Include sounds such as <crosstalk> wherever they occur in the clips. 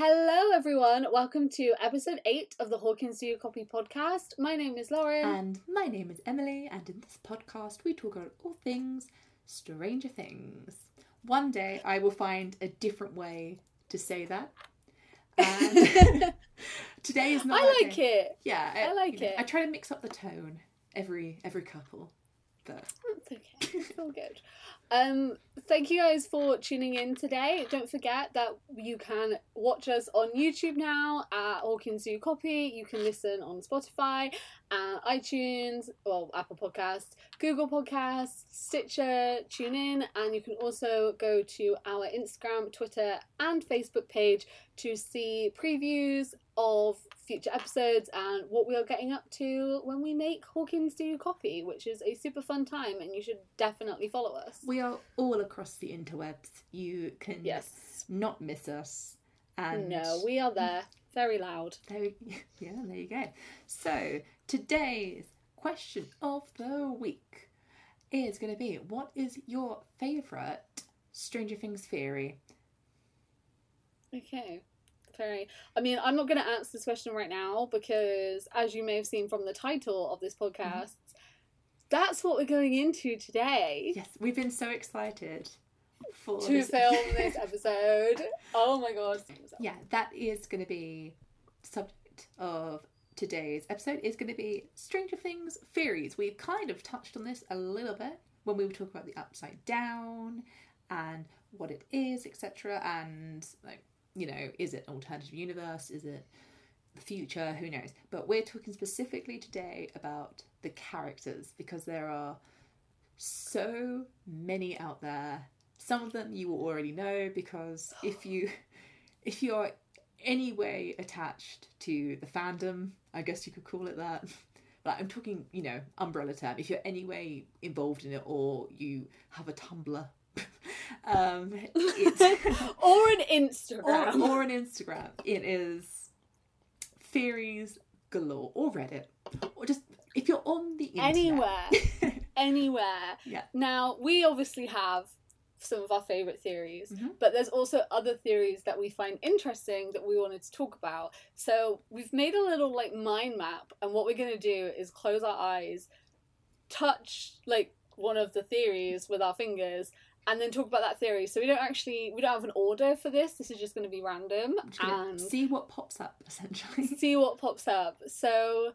Hello, everyone. Welcome to episode eight of the Hawkins Do You Copy podcast. My name is Lauren. And my name is Emily, and in this podcast, we talk about all things Stranger Things. One day, I will find a different way to say that. And <laughs> today is not. I like day. it. Yeah, I like it. I try to mix up the tone every every couple, but It's okay. It's all good. Um, thank you guys for tuning in today. Don't forget that you can watch us on YouTube now at Hawkins You Copy. You can listen on Spotify, uh, iTunes, well, Apple Podcasts, Google Podcasts, Stitcher, tune in, and you can also go to our Instagram, Twitter, and Facebook page to see previews of future episodes and what we are getting up to when we make Hawkins Do Copy, which is a super fun time, and you should definitely follow us. we are all across the interwebs. You can Yes. not miss us. And No, we are there. Very loud. There we, <laughs> yeah, there you go. So today's question of the week is going to be: What is your favourite Stranger Things theory? Okay. Very. I mean, I'm not going to answer this question right now because, as you may have seen from the title of this mm-hmm. podcast, that's what we're going into today Yes, we've been so excited for to this- film <laughs> this episode. Oh my god. yeah, that is going to be subject of today's episode. Is going to be Stranger Things theories. We've kind of touched on this a little bit when we were talking about the Upside Down and what it is, etc. And like, you know, is it an alternative universe? Is it the future? Who knows? But we're talking specifically today about the characters because there are so many out there. Some of them you will already know because if you <laughs> if you're any way attached to the fandom, I guess you could call it that. <laughs> Like I'm talking, you know, umbrella term. If you're any way involved in it or you have a Tumblr, um, it's <laughs> or an Instagram. or an Instagram. It is theories galore, or Reddit, or just if you're on the internet. Anywhere. <laughs> Anywhere. Yeah. Now, we obviously have some of our favourite theories, Mhm. but there's also other theories that we find interesting that we wanted to talk about. So we've made a little like mind map, and what we're going to do is close our eyes, touch like one of the theories with our fingers. And then talk about that theory. So we don't actually we don't have an order for this. This is just going to be random I'm just gonna and see what pops up essentially. <laughs> see what pops up. So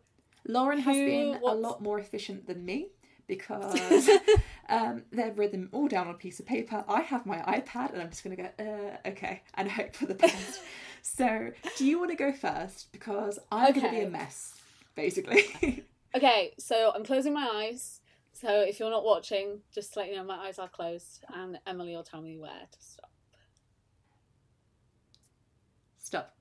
Lauren has been a lot more efficient than me because <laughs> um, they've written them all down on a piece of paper. I have my iPad and I'm just going to go, uh, okay, and hope for the best. <laughs> so, do you want to go first? Because I'm going to be a mess, basically. Okay, so I'm closing my eyes. So if you're not watching, just to let you know, my eyes are closed, and Emily will tell me where to stop. Stop.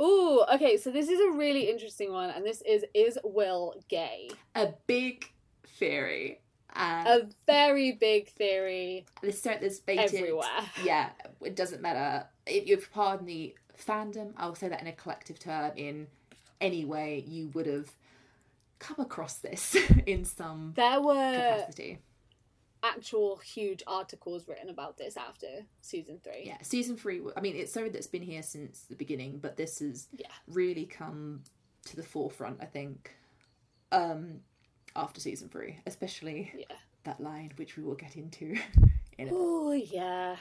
Ooh, okay, so this is a really interesting one, and this is Is Will gay? A big theory. And A very big theory let's start this baited. everywhere. <laughs> Yeah, it doesn't matter. If you're part of the fandom, I'll say that in a collective term, in any way you would have come across this <laughs> in some There were capacity. actual huge articles written about this after season three. Yeah, season three. I mean, it's something that's been here since the beginning, but this has Yeah. really come to the forefront. I think um, after season three, especially Yeah. that line, which we will get into <laughs> in Oh, yeah.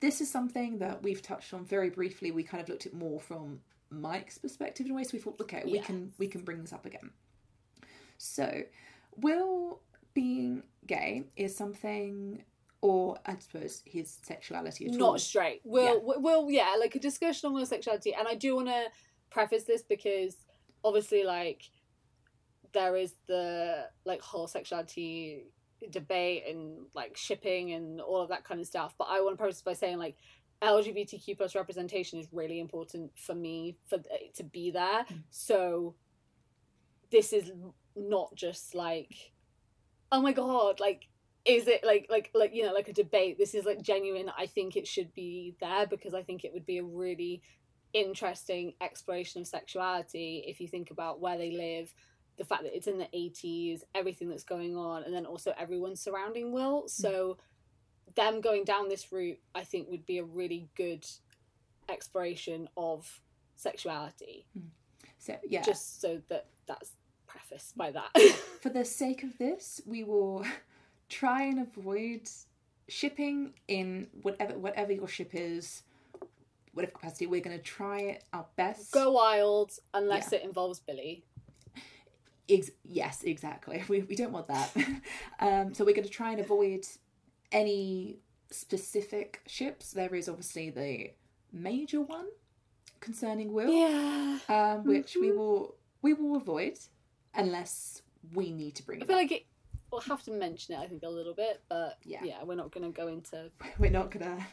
this is something that we've touched on very briefly. We kind of looked at more from Mike's perspective in a way, so we thought, okay, we can we can bring this up again. So, Will being gay is something, or I suppose his sexuality at all. not straight. Will, will, will, yeah, like a discussion on homosexuality. And I do want to preface this because obviously, like, there is the like whole sexuality debate and like shipping and all of that kind of stuff. But I want to preface by saying like LGBTQ plus representation is really important for me for it to be there. Mm. So this is not just like, oh my god, like is it like like like you know like a debate this is like genuine i think it should be there because i think it would be a really interesting exploration of sexuality if you think about where they live the fact that it's in the 80s everything that's going on and then also everyone surrounding will mm. so them going down this route, I think, would be a really good exploration of sexuality. Mm. So yeah, Just so that that's prefaced by that. for the sake of this, we will <laughs> try and avoid shipping in whatever whatever your ship is, whatever capacity. We're going to try our best. Go wild unless it involves Billy. Ex- yes, exactly. <laughs> We, we don't want that. <laughs> um, so we're going to try and avoid any specific ships. There is obviously the major one concerning Will, Yeah. um, which we Mhm. will we will avoid unless we need to bring I it feel up. like it, we'll have to mention it, I think, a little bit, but Yeah. yeah, we're not going to go into. <laughs> We're not gonna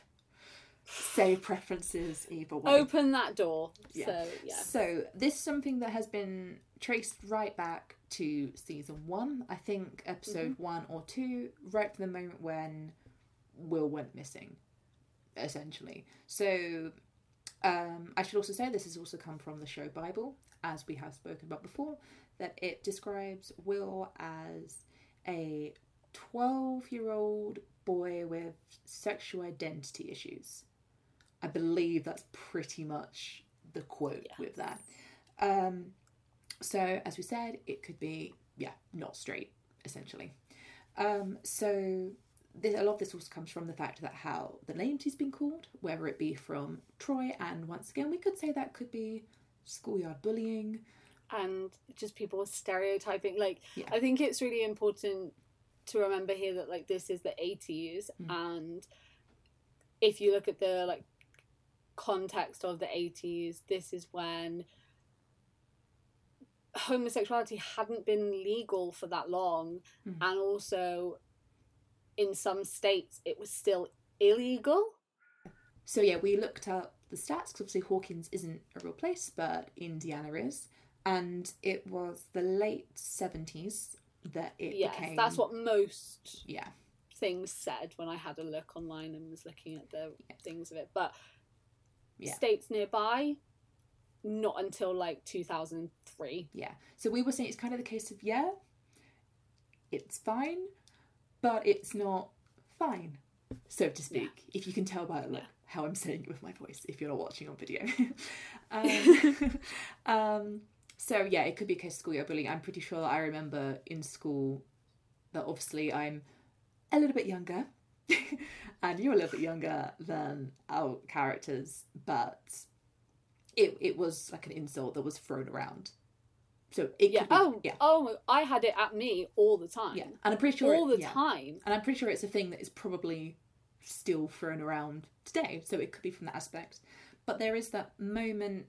say preferences either way. Open that door. Yeah. So, yeah. So this is something that has been traced right back to season one. I think episode Mm-hmm. one or two, right from the moment when Will went missing, essentially. So um, I should also say this has also come from the show Bible, as we have spoken about before, that it describes Will as a 12 year old boy with sexual identity issues. I believe that's pretty much the quote Yeah. with that. Um, so, as we said, it could be, yeah, not straight, essentially. Um, so, this, a lot of this also comes from the fact that how the names he's been called, whether it be from Troy, and once again, we could say that could be schoolyard bullying. And just people stereotyping like Yeah. i think it's really important to remember here that like this is the 80s Mm. and if you look at the like context of the 80s this is when homosexuality hadn't been legal for that long Mm. and also in some states it was still illegal So, yeah, we looked up the stats because obviously Hawkins isn't a real place, but Indiana is. And it was the late 70s that it yes became. that's what most Yeah. things said when I had a look online and was looking at the things of it. But Yeah. states nearby, not until like 2003. Yeah. So we were saying it's kind of the case of yeah, it's fine, but it's not fine, so to speak. If you can tell by Yeah. how I'm saying it with my voice, if you're not watching on video. <laughs> <laughs> um, um, so yeah, it could be a case of schoolyard bullying. I'm pretty sure I remember in school that obviously I'm a little bit younger. <laughs> and you're a little bit younger than our characters, but it it was like an insult that was thrown around. So it Yeah. could be, Oh, yeah, oh, I had it at me all the time. yeah, and I'm pretty sure all it- the yeah. time. and I'm pretty sure it's a thing that is probably still thrown around today. So it could be from that aspect. But there is that moment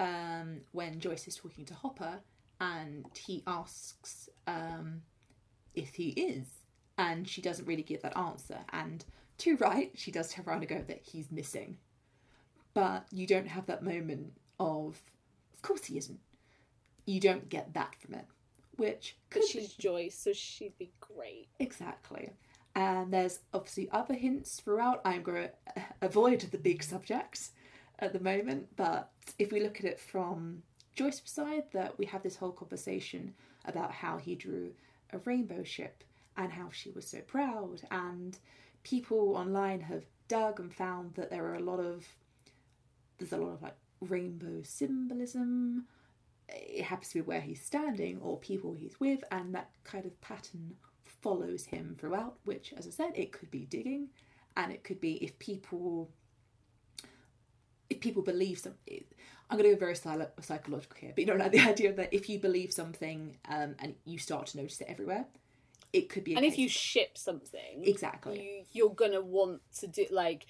um, when Joyce is talking to Hopper, and he asks um, if he is, and she doesn't really give that answer. And to right, she does turn around and go that he's missing, but you don't have that moment of, of course he isn't. You don't get that from it, which because But be- she's Joyce, so she'd be great. Exactly. And there's obviously other hints throughout. I'm going <laughs> to avoid the big subjects at the moment, but if we look at it from Joyce's side, that we have this whole conversation about how he drew a rainbow ship and how she was so proud, and people online have dug and found that there are a lot of there's a lot of like rainbow symbolism. It happens to be where he's standing or people he's with, and that kind of pattern follows him throughout, which, as I said, it could be digging, and it could be if people if people believe something. I'm going to go very psy- psychological here, but you know, like the <laughs> idea that if you believe something um, and you start to notice it everywhere, it could be. A And if you ship something, exactly, you, you're gonna want to do like,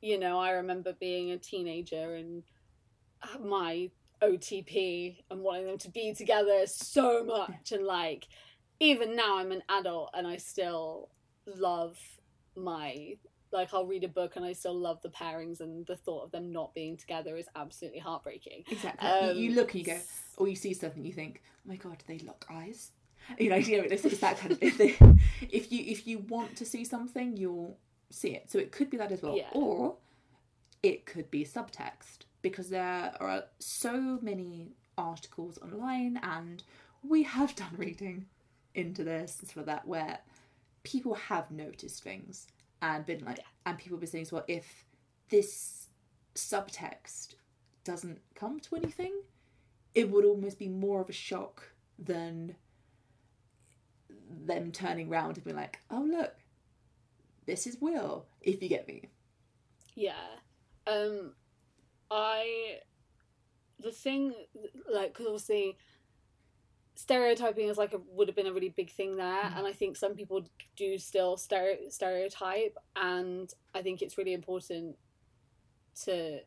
you know, I remember being a teenager and my OTP and wanting them to be together so much, and like, even now I'm an adult and I still love my like I'll read a book and I still love the pairings and the thought of them not being together is absolutely heartbreaking. exactly. Um, you, you look and you go, or you see something, you think, "Oh my god, they lock eyes?" <laughs> You know, you know, it's, it's that kind of thing. <laughs> if you if you want to see something, you'll see it. So it could be that as well, Yeah. or it could be subtext because there are so many articles online, and we have done reading into this and stuff like that where people have noticed things and been like, Yeah. and people have been saying as well, if this subtext doesn't come to anything, it would almost be more of a shock than them turning round and being like, oh look, this is Will, if you get me. Yeah. Um, I the thing like because obviously stereotyping is like a would have been a really big thing there, Mm. and I think some people do still stereo- stereotype, and I think it's really important to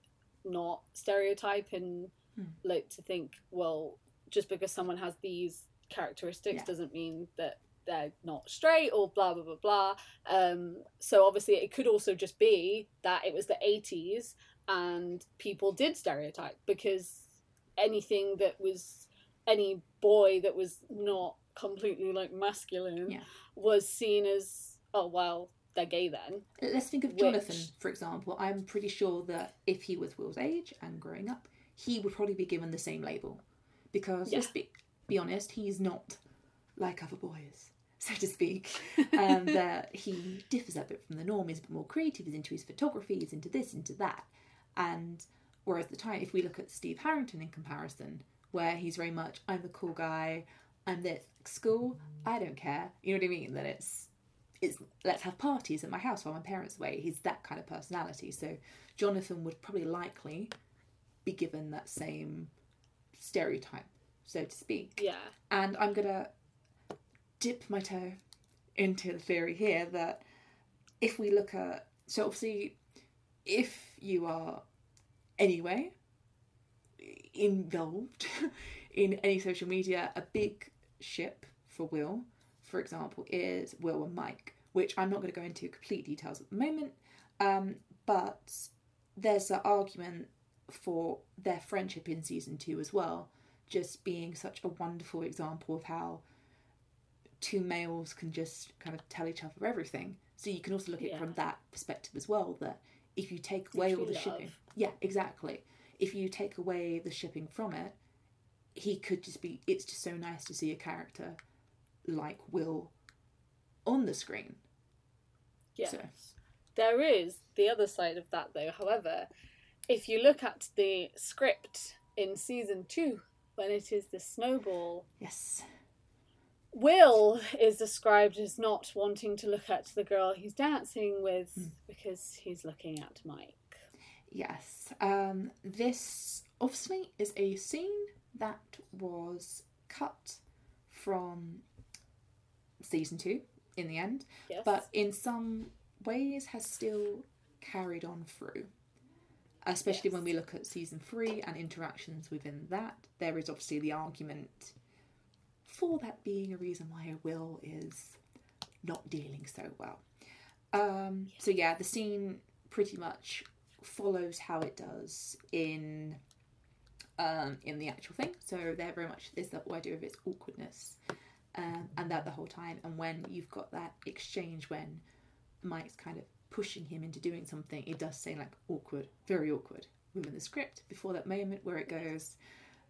not stereotype and Mm. like to think well just because someone has these characteristics Yeah. doesn't mean that they're not straight or blah blah blah blah um so obviously it could also just be that it was the 80s and people did stereotype because anything that was any boy that was not completely like masculine Yeah. was seen as oh well they're gay then Let's think of Which- Jonathan, for example. I'm pretty sure that if he was Will's age and growing up, he would probably be given the same label. Because, let's be, be honest, he's not like other boys, <laughs> so to speak. and <laughs> um, that he differs a bit from the norm. He's a bit more creative. He's into his photography. He's into this, into that. And whereas the time, if we look at Steve Harrington in comparison, where he's very much, I'm the cool guy. I'm this school. I don't care. You know what I mean? That it's it's let's have parties at my house while my parents away. He's that kind of personality. So Jonathan would probably likely be given that same stereotype, so to speak. yeah And I'm gonna dip my toe into the theory here that if we look at so obviously if you are anyway involved <laughs> in any social media, a big ship for Will, for example, is Will and Mike, which I'm not going to go into complete details at the moment, um, but there's an argument for their friendship in season two as well, just being such a wonderful example of how two males can just kind of tell each other everything. So you can also look at it from that perspective as well. That if you take away all the Literally shipping, yeah, exactly. If you take away the shipping from it, he could just be. It's just so nice to see a character like Will on the screen. Yes. So- There is the other side of that, though. However, if you look at the script in season two, when it is the snowball, Yes. Will is described as not wanting to look at the girl he's dancing with Mm. because he's looking at Mike. Yes. Um, this obviously is a scene that was cut from season two in the end, Yes. but in some ways has still carried on through. Especially Yes. when we look at season three and interactions within that, there is obviously the argument for that being a reason why Will is not dealing so well. Um, so yeah, the scene pretty much follows how it does in um, in the actual thing. So they're very much there's the idea of its awkwardness, um, and that the whole time. And when you've got that exchange when Mike's kind of pushing him into doing something, it does say like awkward, very awkward within the script before that moment where it goes.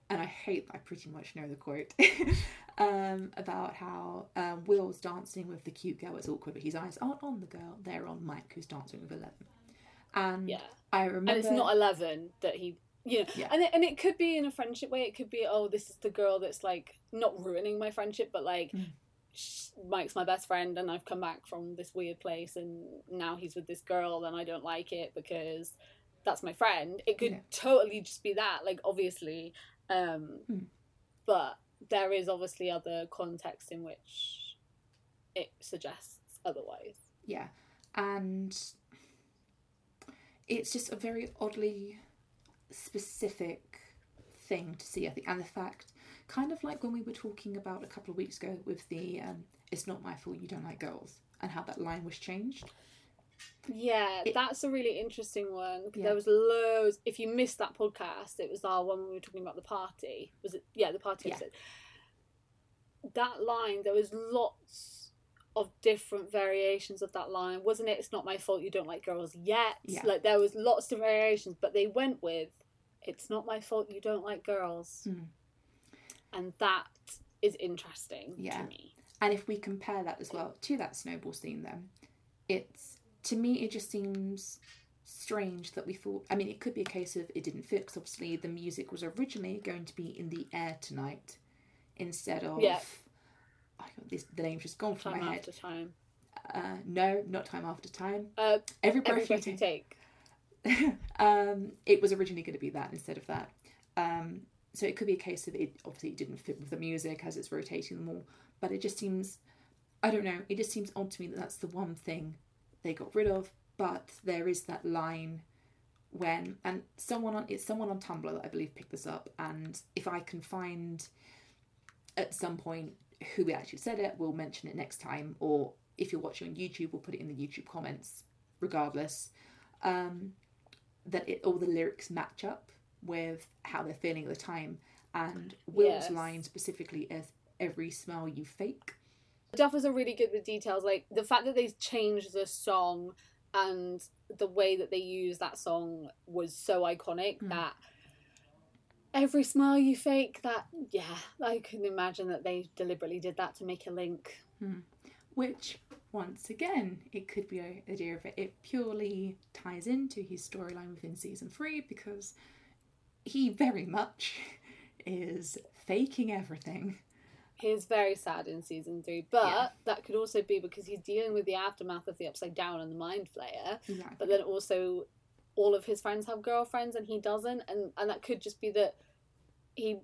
And I hate, I pretty much know the quote <laughs> um, about how um, Will's dancing with the cute girl. It's awkward, but his eyes aren't on the girl; they're on Mike, who's dancing with Eleven. And yeah. I remember, And it's not 11 that he. You know, Yeah. and it, and it could be in a friendship way. It could be, oh, this is the girl that's like not ruining my friendship, but like Mm. Mike's my best friend, and I've come back from this weird place, and now he's with this girl, and I don't like it because that's my friend. It could Yeah. totally just be that, like obviously, um, Mm. but there is obviously other context in which it suggests otherwise. yeah, and it's just a very oddly specific thing to see. I think, and the fact, kind of like when we were talking about a couple of weeks ago with the um, "It's not my fault you don't like girls" and how that line was changed. Yeah, It- that's a really interesting one. Yeah. There was loads. If you missed that podcast, it was our one when we were talking about the party. Was it? Yeah, the party Yeah. episode. That line, there was lots of different variations of that line, wasn't it? It's not my fault you don't like girls yet. Yeah. Like there was lots of variations, but they went with, "It's not my fault you don't like girls," Mm. and that is interesting Yeah. to me. And if we compare that as well to that snowball scene, then it's to me, it just seems strange that we thought. I mean, it could be a case of it didn't fit because obviously the music was originally going to be in the air tonight instead of. Yeah. I got this, the name's just gone from my head. Time after time. Uh, no, not time after time. Uh, Every breath, every breath you take. take. <laughs> um, it was originally going to be that instead of that. Um, so it could be a case of it obviously it didn't fit with the music as it's rotating them all, but it just seems, I don't know, it just seems odd to me that that's the one thing they got rid of. But there is that line when and someone on it's someone on Tumblr that I believe picked this up, and if I can find at some point who we actually said it, we'll mention it next time, or if you're watching on YouTube, we'll put it in the YouTube comments. Regardless, um, that it all the lyrics match up with how they're feeling at the time. And Will's Yes. line specifically is "Every smile you fake." Duff was a really good with details, like the fact that they changed the song and the way that they used that song was so iconic Mm. that every smile you fake that yeah i can imagine that they deliberately did that to make a link hmm. Which, once again, it could be a idea of it. It purely ties into his storyline within season three because he very much <laughs> is faking everything. he's very sad in season three but Yeah. that could also be because he's dealing with the aftermath of the upside down and the mind flayer Exactly. but then also all of his friends have girlfriends and he doesn't and and that could just be that he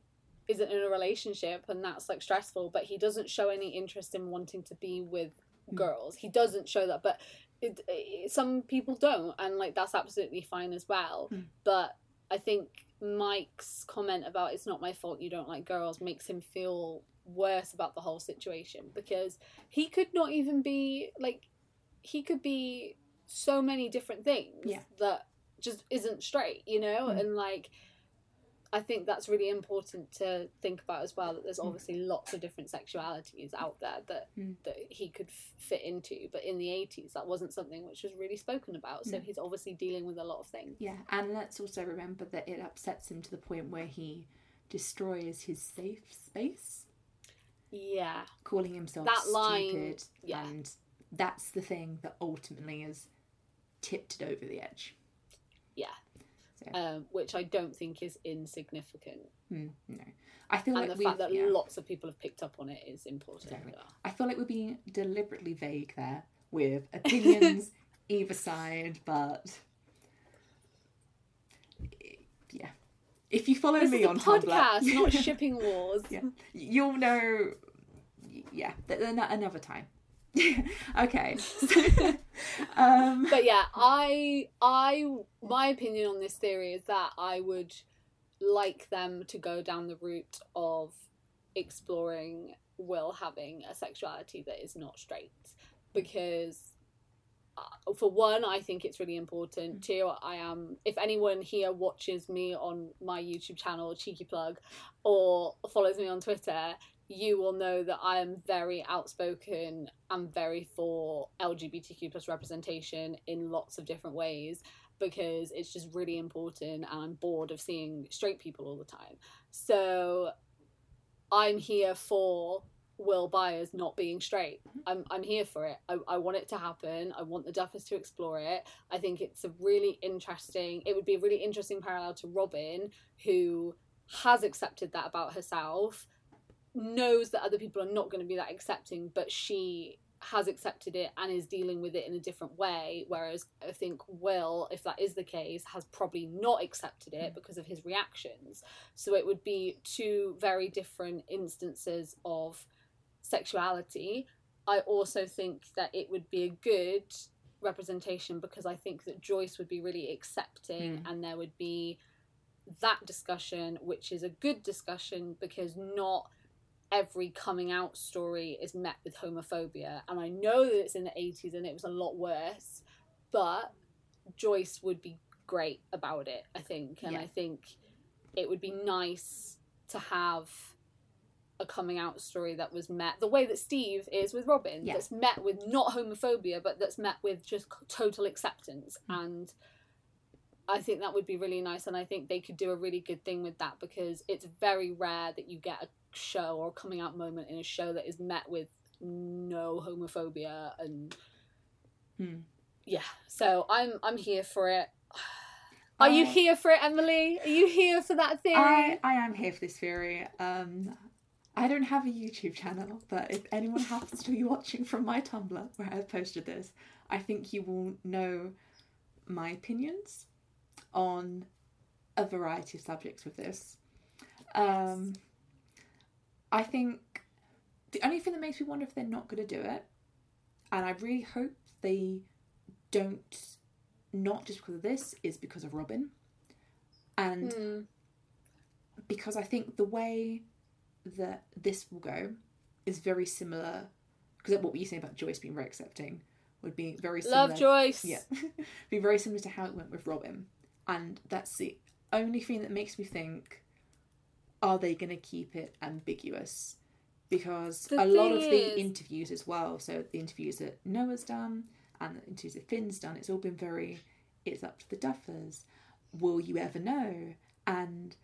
isn't in a relationship and that's like stressful but he doesn't show any interest in wanting to be with Mm. girls he doesn't show that but it, it, some people don't and like that's absolutely fine as well Mm. but i think mike's comment about it's not my fault you don't like girls makes him feel worse about the whole situation because he could not even be like he could be so many different things Yeah. that just isn't straight you know Mm. and like i think that's really important to think about as well that there's Mm. obviously lots of different sexualities out there that Mm. that he could f- fit into but in the 80s that wasn't something which was really spoken about so No. he's obviously dealing with a lot of things Yeah, and let's also remember that it upsets him to the point where he destroys his safe space, yeah calling himself That line, stupid, yeah. and that's the thing that ultimately has tipped it over the edge. Yeah. So, um, which i don't think is insignificant hmm, no, I feel and like the fact that yeah. lots of people have picked up on it is important Exactly. well. I feel like we're being deliberately vague there with <laughs> opinions either side, but yeah. If you follow this me on podcast Tumblr, not <laughs> shipping wars yeah, you'll know. Yeah, th- th- another time. <laughs> okay. <laughs> um, but yeah, I I my opinion on this theory is that I would like them to go down the route of exploring Will having a sexuality that is not straight. Because uh, for one I think it's really important. Two I am if anyone here watches me on my YouTube channel cheeky plug or follows me on Twitter you will know that I am very outspoken and very for LGBTQ plus representation in lots of different ways because it's just really important and I'm bored of seeing straight people all the time. So I'm here for Will Byers not being straight. Mm-hmm. I'm I'm here for it. I, I want it to happen. I want the Duffers to explore it. I think it's a really interesting it would be a really interesting parallel to Robin, who has accepted that about herself knows that other people are not going to be that accepting, but she has accepted it and is dealing with it in a different way. Whereas I think Will, if that is the case, has probably not accepted it mm. because of his reactions. So it would be two very different instances of sexuality. I also think that it would be a good representation because I think that Joyce would be really accepting mm. and there would be that discussion, which is a good discussion because not every coming out story is met with homophobia. And I know that it's in the 80s and it was a lot worse, but Joyce would be great about it, I think. And Yeah. I think it would be nice to have a coming out story that was met the way that Steve is with Robin, Yeah. that's met with not homophobia, but that's met with just total acceptance. Mm. And I think that would be really nice, and I think they could do a really good thing with that because it's very rare that you get a show or coming out moment in a show that is met with no homophobia and Hmm. yeah, so I'm I'm here for it. <sighs> Are you here for it, Emily? Are you here for that theory? I, I am here for this theory. Um, I don't have a YouTube channel, but if anyone happens to be watching from my Tumblr where I've posted this, I think you will know my opinions on a variety of subjects with this. Um, I think the only thing that makes me wonder if they're not going to do it, and I really hope they don't, not just because of this, is because of Robin. And Hmm. because I think the way that this will go is very similar. Because what were you saying about Joyce being very accepting would be very similar. Love Joyce. Yeah, <laughs> be very similar to how it went with Robin, and that's the only thing that makes me think: Are they going to keep it ambiguous? Because The a lot of the is- interviews as well, so the interviews that Noah's done and the interviews that Finn's done, it's all been very. It's up to the Duffers. Will you ever know? And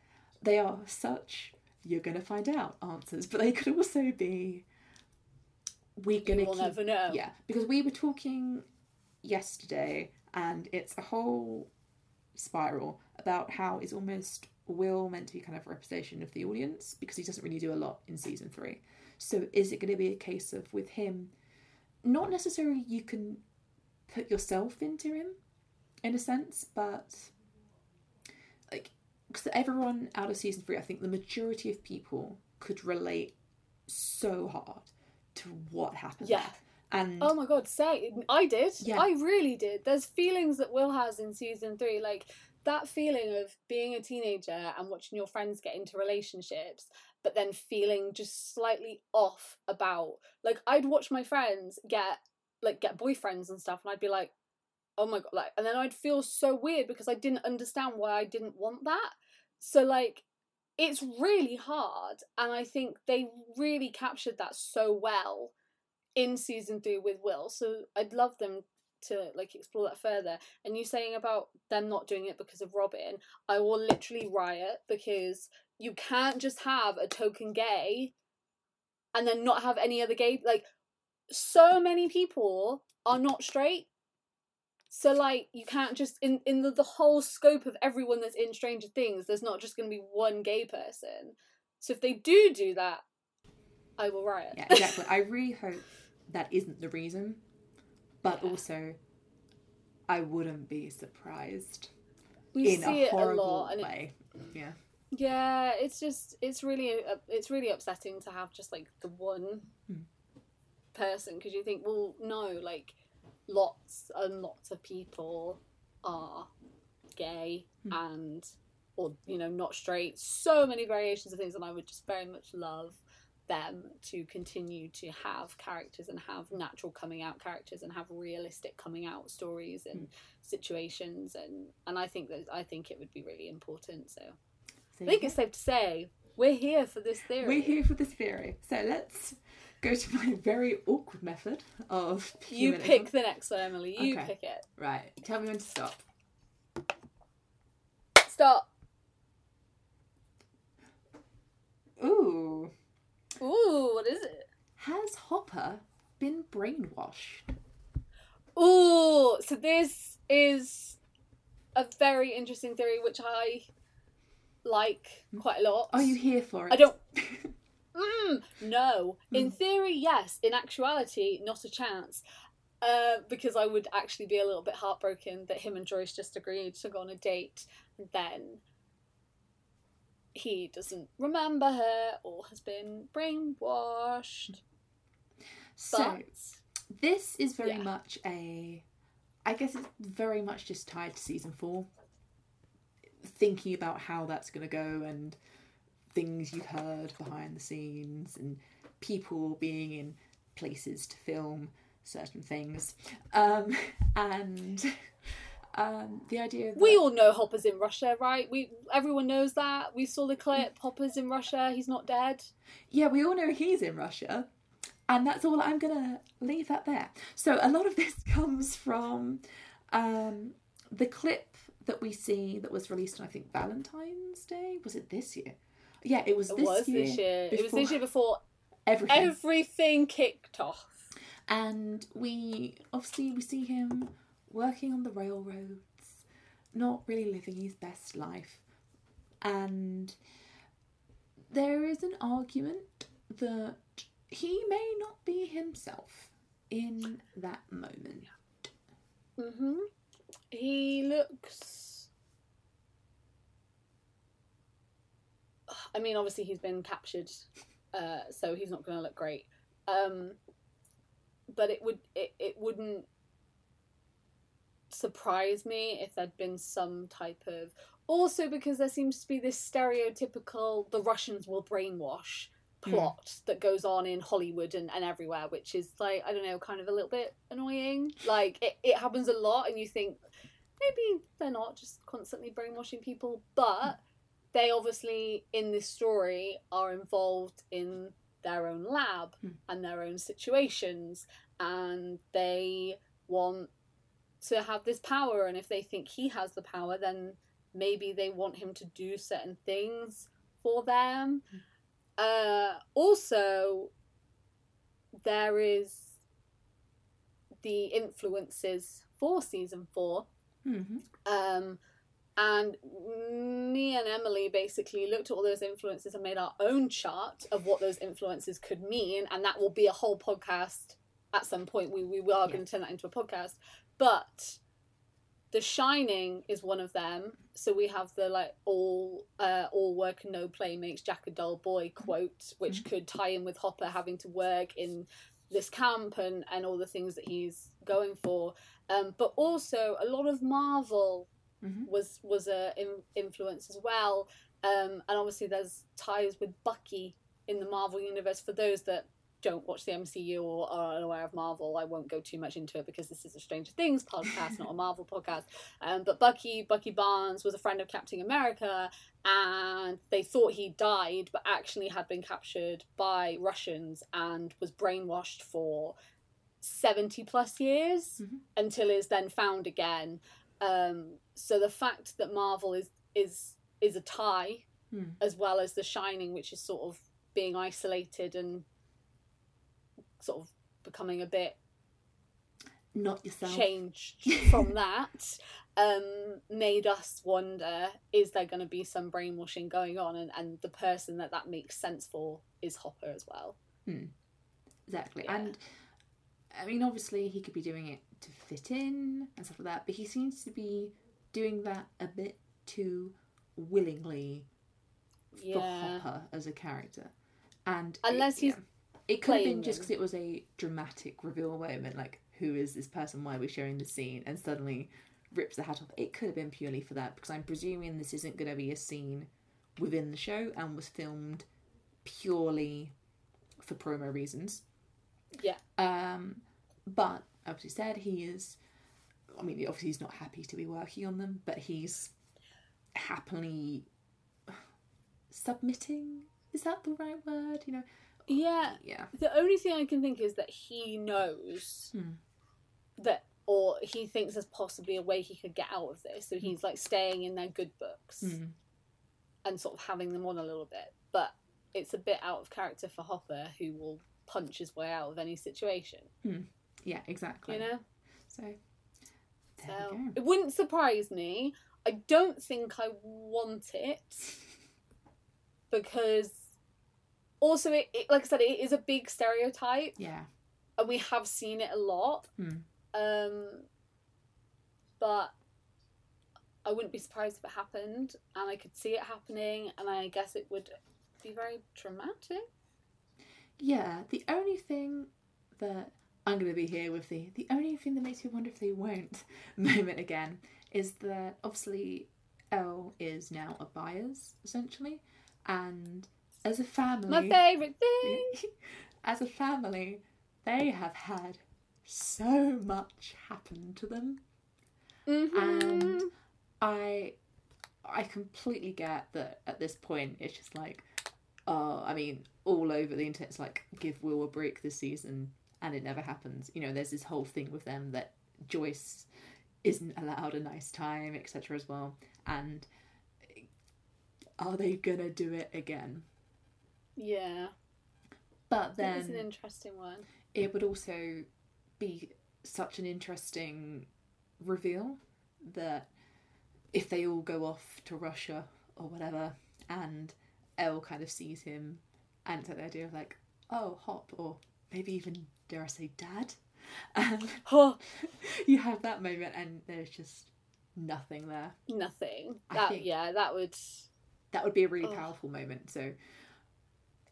they are such you're going to find out answers, but they could also be we're going to We'll keep never know. yeah, because we were talking yesterday, and it's a whole spiral about how it's almost Will meant to be kind of a representation of the audience because he doesn't really do a lot in season three. So is it going to be a case of with him, not necessarily you can put yourself into him, in a sense, but like because everyone out of season three, I think the majority of people could relate so hard to what happened. Yeah. And Oh my god, say I did. Yeah. I really did. There's feelings that Will has in season three, like that feeling of being a teenager and watching your friends get into relationships, but then feeling just slightly off about like I'd watch my friends get like get boyfriends and stuff, and I'd be like, oh my god, like, and then I'd feel so weird because I didn't understand why I didn't want that. So like, it's really hard, and I think they really captured that so well in season three with Will. So I'd love them to like explore that further. And you saying about them not doing it because of Robin, I will literally riot because you can't just have a token gay and then not have any other gay like so many people are not straight. So like you can't just in in the, the whole scope of everyone that's in Stranger Things, there's not just going to be one gay person. So if they do do that, I will riot. yeah, exactly. I really hope that isn't the reason, but Yeah. also I wouldn't be surprised we in see a it a horrible lot, and it, way. Yeah. yeah, it's just it's really uh, it's really upsetting to have just like the one Hmm. person because you think, well, no, like lots and lots of people are gay Hmm. and or you know not straight. So many variations of things, and I would just very much love them to continue to have characters and have natural coming out characters and have realistic coming out stories and hmm. situations and and I think that I think it would be really important so I think it's safe to say we're here for this theory We're here for this theory. So let's go to my very awkward method of you pick the next one Emily you Okay. pick it Right. Tell me when to stop. stop Ooh. ooh what is it Been brainwashed? Oh, so this is a very interesting theory which I like quite a lot Are you here for it? I don't <laughs> Mm, no. In Hmm. theory, yes. In actuality, not a chance. Uh, because I would actually be a little bit heartbroken that him and Joyce just agreed to go on a date and then he doesn't remember her or has been brainwashed. So this is very Yeah. much a. I guess it's very much just tied to season four. Thinking about how that's going to go and things you've heard behind the scenes and people being in places to film certain things. Um, <laughs> and um, the idea that. we all know Hopper's in Russia, right? We everyone knows that. We saw the clip. Hopper's in Russia. He's not dead. yeah, we all know he's in Russia. And that's all I'm going to leave that there. So a lot of <laughs> this comes from um, the clip that we see that was released on, I think, Valentine's Day. Was it this year? Yeah, it was It this was year. this year. It was this year before Everything. everything kicked off. and we obviously we see him working on the railroads, not really living his best life. And there is an argument that he may not be himself in that moment. Mm-hmm. He looks. I mean, obviously he's been captured, uh, so he's not going to look great. Um, but it would it, it wouldn't surprise me if there'd been some type of also because there seems to be this stereotypical the Russians will brainwash plot that goes on in Hollywood and, and everywhere, which is like, I don't know, kind of a little bit annoying. Like it, it happens a lot and you think maybe they're not just constantly brainwashing people, but they obviously in this story are involved in their own lab Mm. and their own situations and they want to have this power and if they think he has the power then maybe they want him to do certain things for them uh also there is the influences for season 4 Mm-hmm. um, and me and Emily basically looked at all those influences and made our own chart of what those influences could mean, and that will be a whole podcast at some point. We we are Yeah. going to turn that into a podcast, but The Shining is one of them. So we have the like all uh, all work and no play makes Jack a dull boy quote, which could tie in with Hopper having to work in this camp and and all the things that he's going for. Um, but also a lot of Marvel Mhm. was was a in, influence as well. Um, and obviously there's ties with Bucky in the Marvel universe. For those that don't watch the MCU or are unaware of Marvel, I won't go too much into it because this is a Stranger Things podcast, not a Marvel podcast. Um, but Bucky, Bucky Barnes was a friend of Captain America, and they thought he died, but actually had been captured by Russians and was brainwashed for seventy plus years Mhm. until is then found again. Um, so the fact that Marvel is is is a tie, Hmm. as well as The Shining, which is sort of being isolated and sort of becoming a bit Not yourself. changed <laughs> from that, um, made us wonder: is there going to be some brainwashing going on? And and the person that that makes sense for is Hopper as well. Exactly. Yeah. And I mean, obviously, he could be doing it to fit in and stuff like that, but he seems to be doing that a bit too willingly for Yeah. Hopper as a character. And Unless it, he's yeah. It could have been just because it was a dramatic reveal moment, like who is this person? Why are we sharing the scene? And suddenly rips the hat off. It could have been purely for that because I'm presuming this isn't going to be a scene within the show and was filmed purely for promo reasons. Yeah. Um, but obviously said he is. I mean, obviously he's not happy to be working on them, but he's happily <sighs> submitting. Is that the right word? You know? Yeah. Yeah. The only thing I can think is that he knows Hmm. that, or he thinks there's possibly a way he could get out of this. So he's like staying in their good books Mm. and sort of having them on a little bit. But it's a bit out of character for Hopper, who will punch his way out of any situation. Yeah. Exactly. You know. So. There So we go. it wouldn't surprise me. I don't think I want it <laughs> because also it, it like I said, it is a big stereotype. Yeah. and we have seen it a lot. Hmm. Um, but I wouldn't be surprised if it happened, and I could see it happening, and I guess it would be very traumatic. Yeah, the only thing that I'm going to be here with the the only thing that makes me wonder if they won't <laughs> moment again is that obviously El is now a Byers essentially, and as a family, My favorite thing. <laughs> as a family, they have had so much happen to them, Mhm. and I I completely get that at this point it's just like oh I mean all over the internet it's like give Will a break this season and it never happens you know there's this whole thing with them that Joyce isn't allowed a nice time etc as well and are they gonna do it again yeah, but that is then an interesting one. it would also be such an interesting reveal that if they all go off to Russia or whatever, and El kind of sees him, and it's like the idea of like, oh, Hop, or maybe even dare I say, Dad. And <laughs> Oh, <laughs> you have that moment, and there's just nothing there. nothing. I That yeah, that would. That would be a really Ugh. powerful moment. So,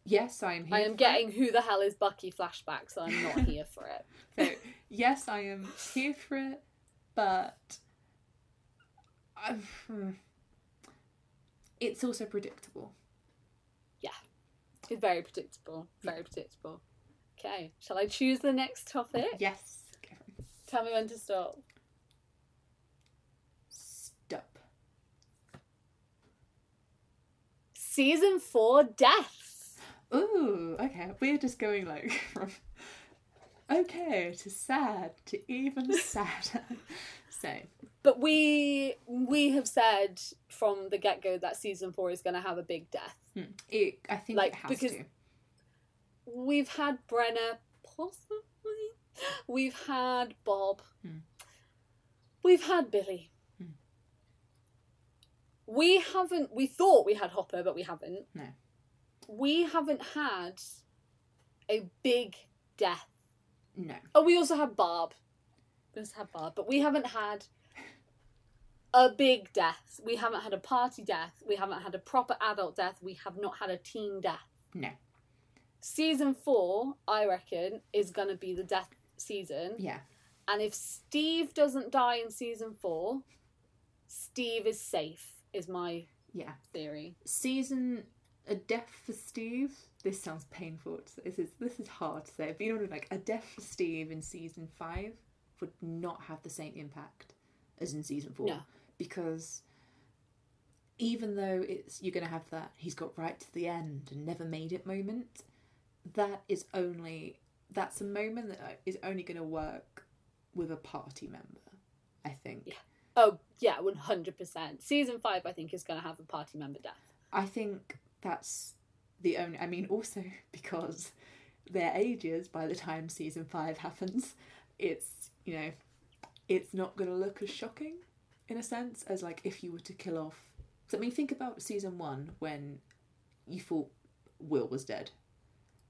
yes, I am here. I am for it. getting who the hell is Bucky flashbacks. and I'm not <laughs> here for it. So, yes, I am here for it, but hmm. <sighs> it's also predictable. Yeah, it's very predictable. Very predictable. Okay, shall I choose the next topic? Yes. Go for it. Tell me when to stop. Stop. Season four deaths. Ooh, okay. We're just going like <laughs> from okay to sad to even <laughs> sadder. So, But we we have said from the get go that season four is going to have a big death. hmm, it, I think Like, it has because- to. We've had Brenner, possibly. We've had Bob. Hmm. We've had Billy. Hmm. We haven't. We thought we had Hopper, but we haven't. No. We haven't had a big death. No. Oh, we also had Barb. We also had Barb, but we haven't had a big death. We haven't had a party death. We haven't had a proper adult death. We have not had a teen death. No. Season four, I reckon, is gonna be the death season. Yeah. And if Steve doesn't die in season four, Steve is safe. Is my Yeah. theory. season a death for Steve. This sounds painful. This is this is hard to say. But you know, like a death for Steve in season five would not have the same impact as in season four No. because even though it's you're going to have that he's got right to the end and never made it moment, that is only that's a moment that uh, is only going to work with a party member. I think. Yeah. Oh yeah, one hundred percent. Season five, I think, is gonna have a party member death. I think that's the only. I mean, also <laughs> because their ages by the time season five happens, it's you know, it's not going to look as shocking in a sense as like if you were to kill off. So I mean, think about season one when you thought Will was dead.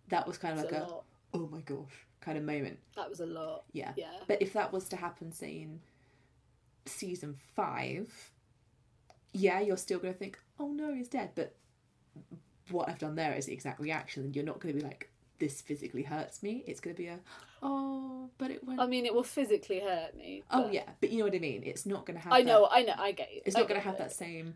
That was kind of It's like a a oh my gosh kind of moment. That was a lot. Yeah. Yeah. But if that was to happen, say in season five, yeah, you're still going to think, oh no, he's dead. But what I've done there is the exact reaction, and you're not going to be like, this physically hurts me. It's going to be a, oh, but it went. I mean, it will physically hurt me. oh yeah, but you know what I mean. It's not going to have. I know. That, I know. I get you. it's I not going to have that same.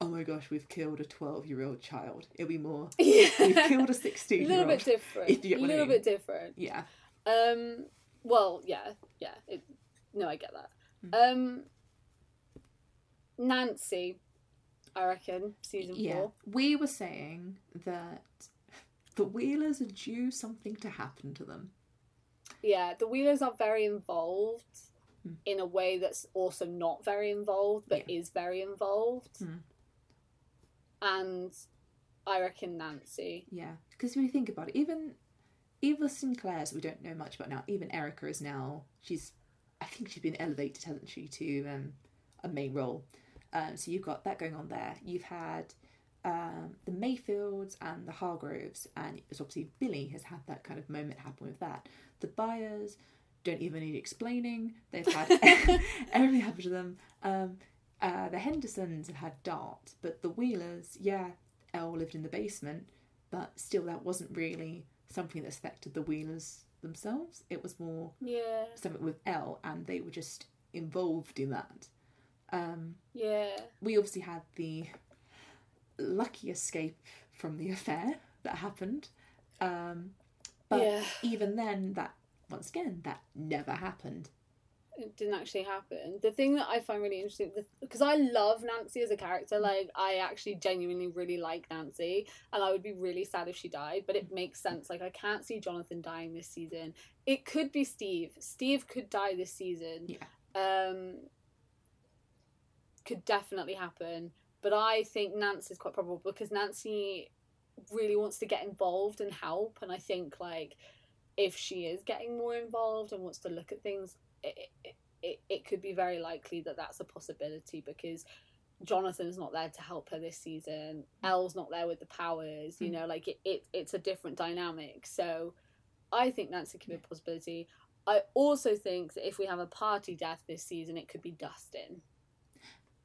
Oh my gosh, we've killed a twelve-year-old child. It'll be more. <laughs> Yeah. We've killed a a sixteen-year-old. A little bit different. if you get a what I little mean. bit different. Yeah. Um. Well, yeah, yeah. It, no, I get that. Mm. Um. Nancy, I reckon season Yeah, four. we were saying that the Wheelers are due something to happen to them. Yeah, the Wheelers are very involved Hmm. in a way that's also not very involved, but is very involved. Hmm. And I reckon Nancy. Yeah, because when you think about it, even even Sinclair's we don't know much about now. Even Erica is now she's, I think she's been elevated, hasn't she, to um, a main role. Um, so you've got that going on there. You've had um, the Mayfields and the Hargroves, and it's obviously Billy has had that kind of moment happen with that. The Byers don't even need explaining. They've had <laughs> <laughs> everything happen to them. Um, uh, the Hendersons have had Dart, but the Wheelers, yeah, El lived in the basement, but still that wasn't really something that affected the Wheelers themselves. It was more Yeah, something with El, and they were just involved in that. Um, yeah. we obviously had the lucky escape from the <laughs> affair that happened, um, but yeah, even then, that once again, that never happened. it didn't actually happen. The thing that I find really interesting, because I love Nancy as a character, like I actually genuinely really like Nancy, and I would be really sad if she died. But it makes sense. Like I can't see Jonathan dying this season. It could be Steve. Steve could die this season. Yeah. Um, could definitely happen. But I think Nancy's quite probable because Nancy really wants to get involved and help, and I think like if she is getting more involved and wants to look at things, it, it, it, it could be very likely that that's a possibility because Jonathan's not there to help her this season. El's not there with the powers. You Mm. know, like it, it it's a different dynamic. So I think Nancy could be a possibility. I also think that if we have a party death this season, it could be Dustin.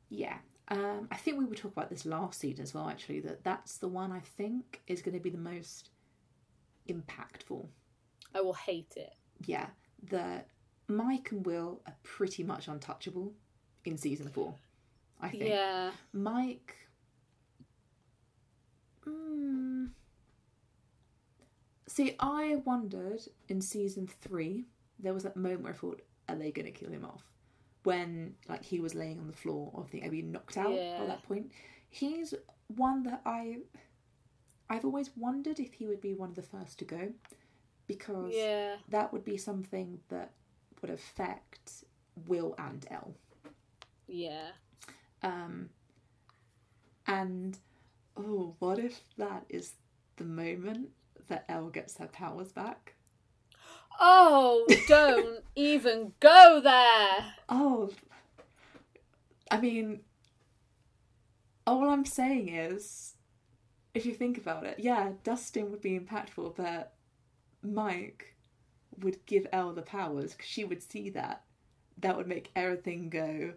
Yeah. Um, I think we were talking about this last season as well, actually, that that's the one I think is going to be the most impactful. I will hate it. Yeah. That Mike and Will are pretty much untouchable in season four, I think. Yeah. Mike. Mm, see, I wondered in season three, there was that moment where I thought, are they going to kill him off? When like he was laying on the floor, or the I think maybe knocked out Yeah. at that point. He's one that I, I've always wondered if he would be one of the first to go, because Yeah. that would be something that would affect Will and El. Yeah. Um, and oh, what if that is the moment that El gets her powers back? Oh, don't even go there. <laughs> Oh, I mean, all I'm saying is, if you think about it, yeah, Dustin would be impactful, but Mike would give El the powers because she would see that. That would make everything go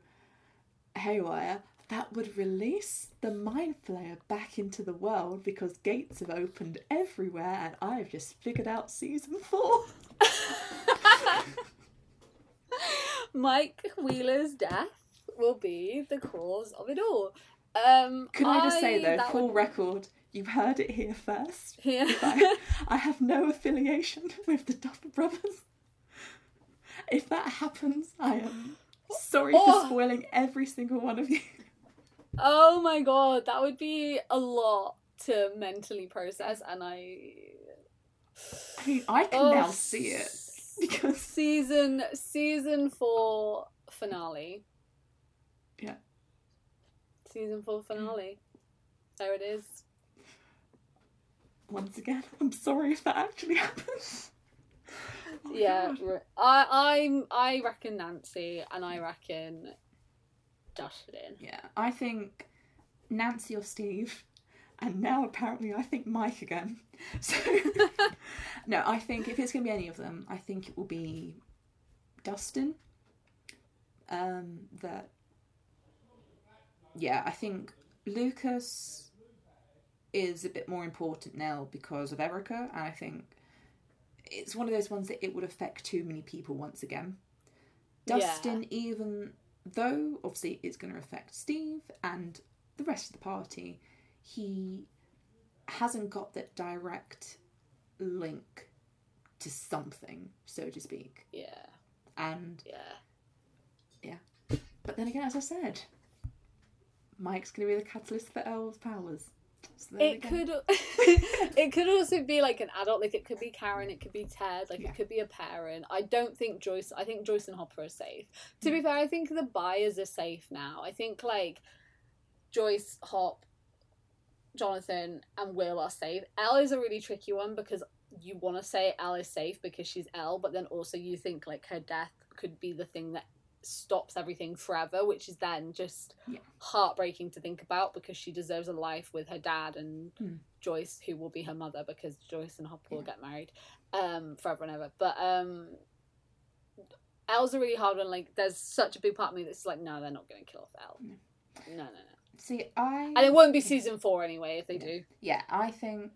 haywire. That would release the Mind Flayer back into the world because gates have opened everywhere, and I've just figured out season four. <laughs> Mike Wheeler's death will be the cause of it all. Um, Can I just say though, full would- record, you've heard it here first. Yeah. I, I have no affiliation <laughs> with the Duffer Brothers. If that happens, I am sorry Oh. for spoiling every single one of you. oh my god, that would be a lot to mentally process, and I. I mean, I can Oh, now see it because <laughs> season season four finale. Yeah. Season four finale. There it is. once again, <laughs> I'm sorry if that actually happens. <laughs> Oh yeah, God. I I'm I reckon Nancy, and I reckon Dustin. Yeah, I think Nancy or Steve, and now apparently I think Mike again. <laughs> So no, I think if it's going to be any of them, I think it will be Dustin. Um, that yeah, I think Lucas is a bit more important now because of Erica, and I think it's one of those ones that it would affect too many people once again. Yeah. Dustin, even though obviously it's going to affect Steve and the rest of the party, he hasn't got that direct link to something, so to speak. Yeah, And yeah. Yeah. But then again, as I said, Mike's going to be the catalyst for El's powers. So It could <laughs> it could also be like an adult, like it could be Karen, it could be Ted, like Yeah. it could be a parent. I don't think Joyce I think Joyce and Hopper are safe. To Mm. be fair, I think the Byers are safe now. I think like Joyce, Hop, Jonathan, and Will are safe. El is a really tricky one because you want to say El is safe because she's El, but then also you think like her death could be the thing that stops everything forever, which is then just Yeah. heartbreaking to think about because she deserves a life with her dad and Hmm. Joyce, who will be her mother because Joyce and Hopper will get married um, forever and ever. But um, El's a really hard one. Like, there's such a big part of me that's like, no, they're not going to kill off El. No. No, no, no. See, I And it won't be season four anyway if they do. Yeah, I think.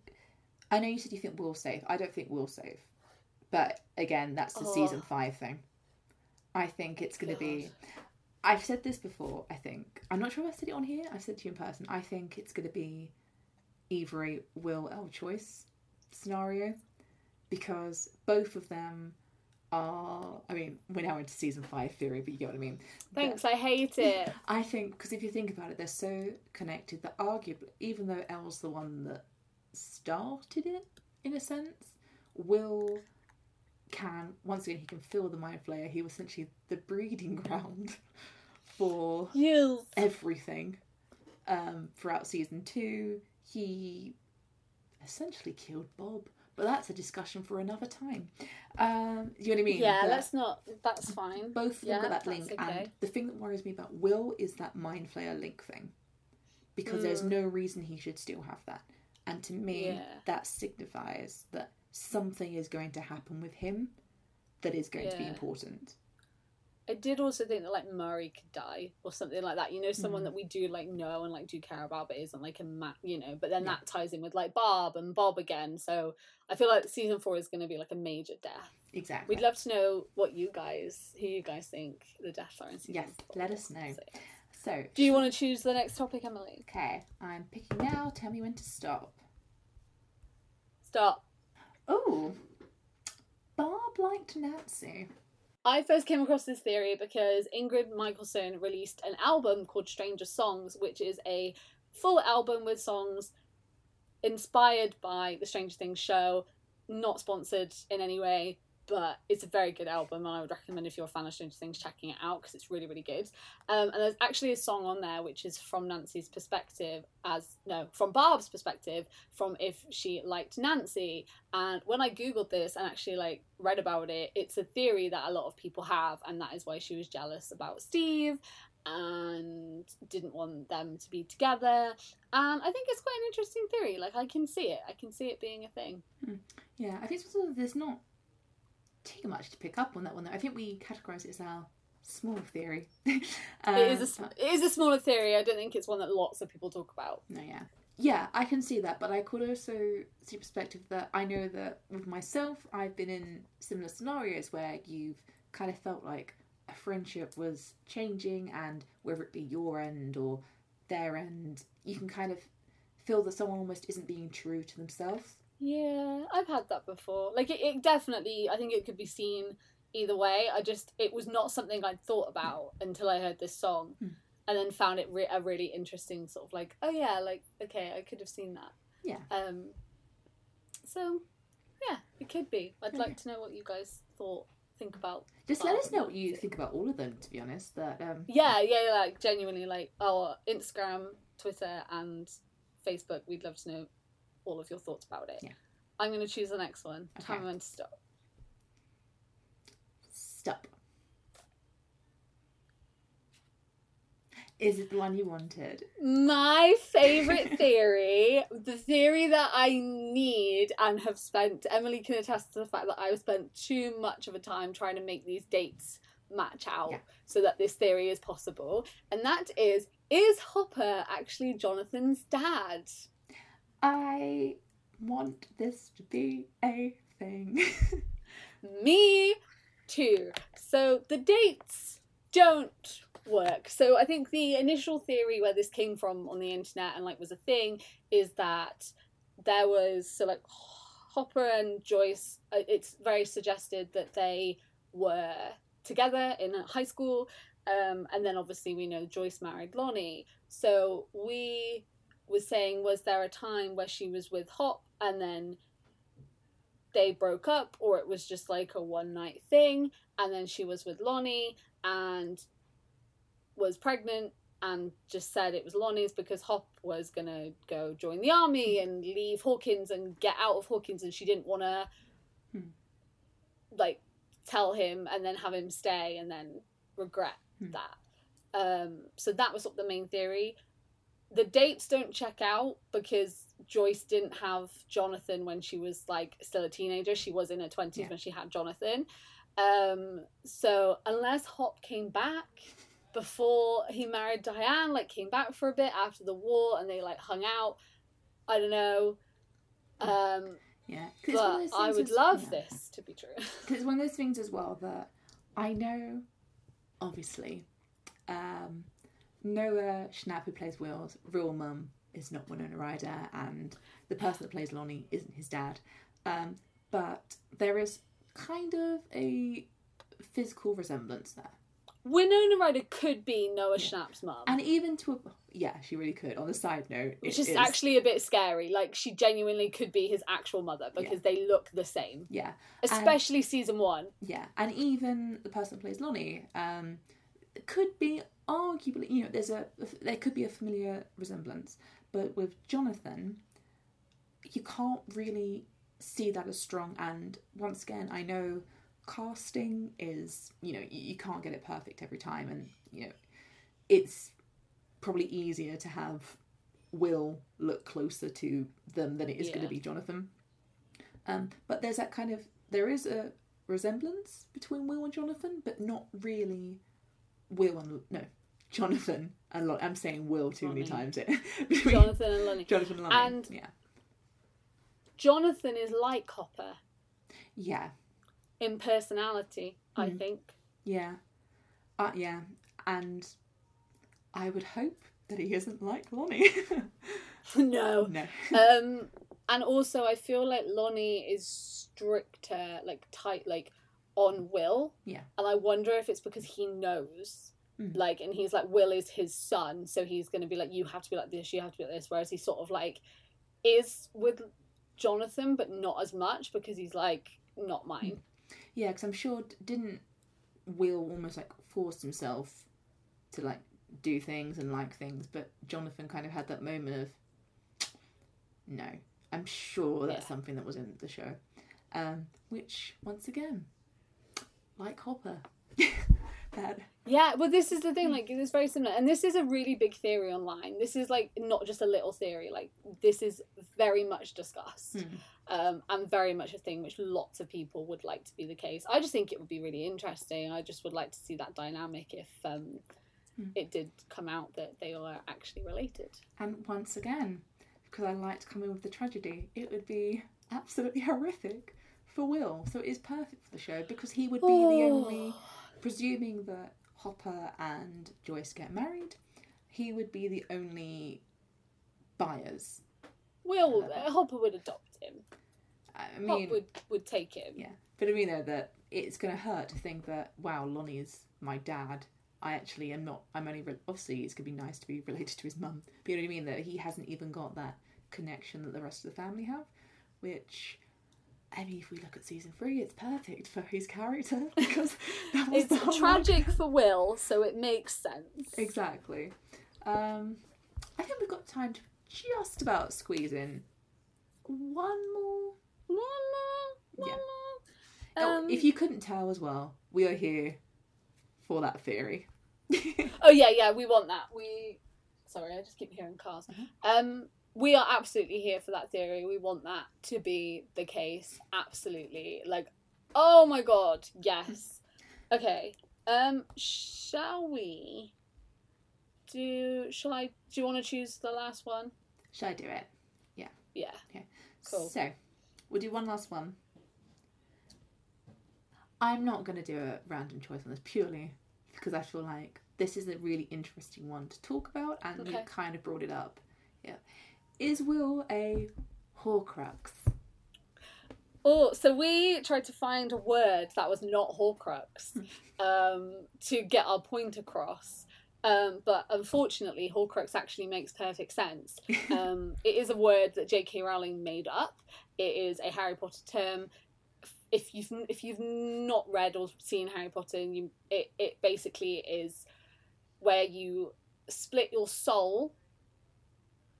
I know you said you think we'll save. I don't think we'll save, But again, that's the Oh. season five thing. I think it's going to be. I've said this before, I think. I'm not sure if I said it on here. I've said it to you in person. I think it's going to be either a Will El choice scenario because both of them are. I mean, we're now into season five theory, but you get what I mean. But- Thanks, I hate it. <laughs> I think because if you think about it, they're so connected that arguably, even though El's the one that started it in a sense, Will can once again he can feel the mind flayer. He was essentially the breeding <laughs> ground for You. everything um, throughout season two. He essentially killed Bob. But that's a discussion for another time. Um, you know what I mean? Yeah, That let's not. That's fine. both yeah, got that link, okay. and the thing that worries me about Will is that mind flayer link thing, because there's Mm. no reason he should still have that. And to me, Yeah. that signifies that something is going to happen with him that is going to be important. I did also think that like Murray could die or something like that. You know, someone Mm. that we do like know and like do care about, but isn't like a ma- you know. But then Yeah. that ties in with like Bob and Bob again. So I feel like season four is going to be like a major death. Exactly. We'd love to know what you guys, who you guys think the deaths are in season Yes, four. let us know. So. So, Do you want to choose the next topic, Emily? okay, I'm picking now. Tell me when to stop. Stop. Oh, Bob liked Nancy. I first came across this theory because Ingrid Michaelson released an album called Stranger Songs, which is a full album with songs inspired by the Stranger Things show, not sponsored in any way, but it's a very good album, and I would recommend if you're a fan of Stranger Things checking it out because it's really, really good. Um, and there's actually a song on there which is from Nancy's perspective, as no, from Barb's perspective, from if she liked Nancy. And when I googled this and actually like read about it, it's a theory that a lot of people have, and that is why she was jealous about Steve and didn't want them to be together. And I think it's quite an interesting theory. Like I can see it. I can see it being a thing. Yeah, I think sort there's not too much to pick up on that one. Though. I think we categorise it as our small theory. um, <laughs> it is a sm- but- it is a smaller theory. I don't think it's one that lots of people talk about. No, yeah. Yeah, I can see that, but I could also see perspective that I know that with myself, I've been in similar scenarios where you've kind of felt like a friendship was changing, and whether it be your end or their end, you can kind of feel that someone almost isn't being true to themselves. Yeah, I've had that before. Like it, it definitely. I think it could be seen either way. I just it was not something I'd thought about until I heard this song, Hmm. and then found it re- a really interesting sort of like oh yeah, like okay, I could have seen that. Yeah. Um. So, yeah, it could be. I'd like to know what you guys thought, think about. Just let Oh, us know what you think about all of them, to be honest. That um, Yeah, yeah, like genuinely, like our Instagram, Twitter, and Facebook. We'd love to know all of your thoughts about it. Yeah. I'm gonna choose the next one. Tell Okay. me when to stop. stop. Is it the one you wanted? My favorite <laughs> theory, the theory that I need and have spent, Emily can attest to the fact that I've spent too much of a time trying to make these dates match out Yeah. so that this theory is possible. And that is is Hopper actually Jonathan's dad? I want this to be a thing. <laughs> Me too. So the dates don't work. So I think the initial theory where this came from on the internet and like was a thing is that there was so like Hopper and Joyce. uh, It's very suggested that they were together in high school, um, and then obviously we know Joyce married Lonnie. So we was saying, was there a time where she was with Hop and then they broke up, or it was just like a one night thing, and then she was with Lonnie and was pregnant and just said it was Lonnie's because Hop was gonna go join the army and leave Hawkins and get out of Hawkins, and she didn't want to Hmm. like tell him and then have him stay and then regret Hmm. that. Um, so that was the main theory. The dates don't check out because Joyce didn't have Jonathan when she was like still a teenager. She was in her twenties Yeah. when she had Jonathan. Um, so unless Hop came back before he married Diane, like came back for a bit after the war and they like hung out, I don't know. Um, yeah, 'Cause it's one of but I would as- love yeah. this to be true. <laughs> 'Cause it's one of those things as well that I know, obviously, um, Noah Schnapp, who plays Will's real mum, is not Winona Ryder, and the person that plays Lonnie isn't his dad. Um, but there is kind of a physical resemblance there. Winona Ryder could be Noah Yeah. Schnapp's mum. And even to a. Yeah, she really could. On the side note, which is is- actually a bit scary. Like she genuinely could be his actual mother because they look the same, Yeah, especially season one. Yeah, and even the person that plays Lonnie um, could be arguably, you know, there's a there could be a familiar resemblance, but with Jonathan, you can't really see that as strong. And once again, I know casting is, you know, you, can't get it perfect every time, and you know, it's probably easier to have Will look closer to them than it is going to be Jonathan. Um, but there's that kind of there is a resemblance between Will and Jonathan, but not really Will and no Jonathan and Lon- I'm saying Will too many times. <laughs> It Jonathan and Lonnie. Jonathan and Lonnie. And- yeah, Jonathan is like Hopper yeah, in personality, I Mm. think. yeah, uh, yeah, and I would hope that he isn't like Lonnie. <laughs> no. <laughs> no, Um, and also, I feel like Lonnie is stricter, like tight, like on Will. Yeah. And I wonder if it's because he knows, Mm. like, and he's like, Will is his son, so he's going to be like, you have to be like this, you have to be like this. Whereas he sort of like is with Jonathan, but not as much because he's like, not mine. yeah, because I'm sure didn't Will almost like force himself to like do things and like things, but Jonathan kind of had that moment of no. I'm sure that's Yeah. something that was in the show, um, which once again, like Hopper, <laughs> that Yeah, well, this is the thing. Like, it's very similar, and this is a really big theory online. This is like not just a little theory. Like, this is very much discussed, Hmm. um, and very much a thing which lots of people would like to be the case. I just think it would be really interesting. I just would like to see that dynamic if um, Hmm. it did come out that they are actually related. And once again, because I like to come in with the tragedy, it would be absolutely <laughs> horrific for Will. So it is perfect for the show because he would be the only, presuming that Hopper and Joyce get married, he would be the only Byers. Will Uh, Hopper would adopt him. I Hopper mean, would would take him. yeah. But I mean, though, that it's going to hurt to think that, wow, Lonnie's my dad. I actually am not. I'm only. Re- obviously, it's going to be nice to be related to his mum. But you know what I mean? That he hasn't even got that connection that the rest of the family have. Which, I mean, if we look at season three, it's perfect for his character <laughs> because that was It's tragic <laughs> for Will, so it makes sense. Exactly. Um, I think we've got time to just about squeeze in one more. Mama, Yeah. mama. Oh, Um, if you couldn't tell as well, we are here for that theory. <laughs> Oh yeah, yeah, we want that. We sorry, I just keep hearing cars. Mhm. Um we are absolutely here for that theory. We want that to be the case. Absolutely. Like oh my god, yes. Okay. Um shall we do shall I do you want to choose the last one? Shall I do it? Yeah. Yeah. Okay. Cool. So, we'll do one last one. I'm not going to do a random choice on this purely because I feel like this is a really interesting one to talk about, and Okay. you kind of brought it up. Yeah, is Will a Horcrux? Oh, so we tried to find a word that was not Horcrux <laughs> um, to get our point across. Um, but unfortunately, Horcrux actually makes perfect sense. <laughs> Um, it is a word that J.K. Rowling made up. It is a Harry Potter term. If you've if you've not read or seen Harry Potter, you it, it basically is where you split your soul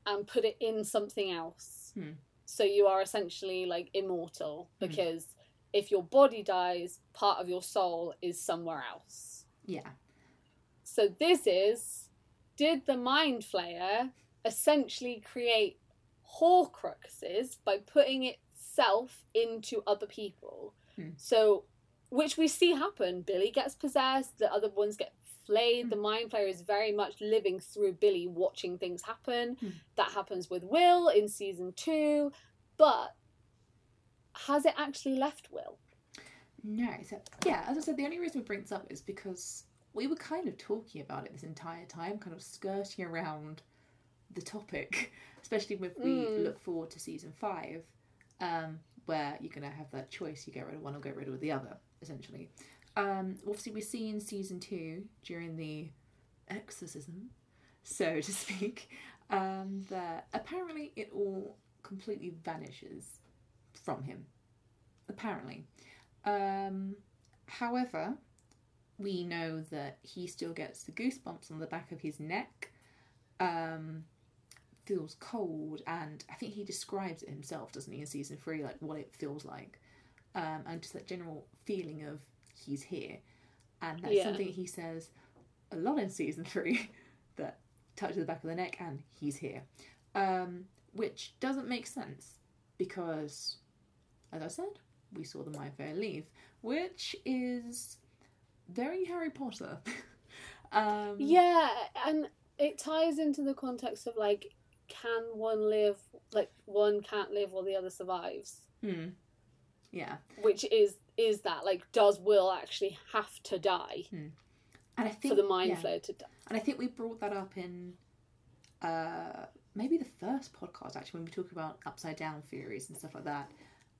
and put it in something else. Hmm. So you are essentially like immortal Hmm. because if your body dies, part of your soul is somewhere else. yeah, So this is did the Mind Flayer essentially create Horcruxes by putting itself into other people? Hmm. So, which we see happen. Billy gets possessed. The other ones get Hmm. The Mind Flayer is very much living through Billy, watching things happen. Hmm. That happens with Will in season two, but has it actually left Will? no. So yeah, as I said, the only reason we bring this up is because we were kind of talking about it this entire time, kind of skirting around the topic, <laughs> especially when we Mm. look forward to season five, um, where you're going to have that choice: you get rid of one or get rid of the other, essentially. Um, obviously, we see in season two during the exorcism, so to <laughs> speak, um, that apparently it all completely vanishes from him. Apparently. Um, however, we know that he still gets the goosebumps on the back of his neck. Um, feels cold, and I think he describes it himself, doesn't he, in season three, like what it feels like, um, and just that general feeling of he's here, and that's Yeah. something he says a lot in season <laughs> three, that touches the back of the neck and he's here, um, which doesn't make sense because, as I said, we saw the Mind Flayer leave, which is very Harry Potter. <laughs> um, Yeah, and it ties into the context of like, can one live? Like one can't live while the other survives. hmm. Yeah, Which is is that like, does Will actually have to die and I think for the mind yeah. flayer to die? And I think we brought that up in uh, maybe the first podcast actually when we talk about upside down theories and stuff like that,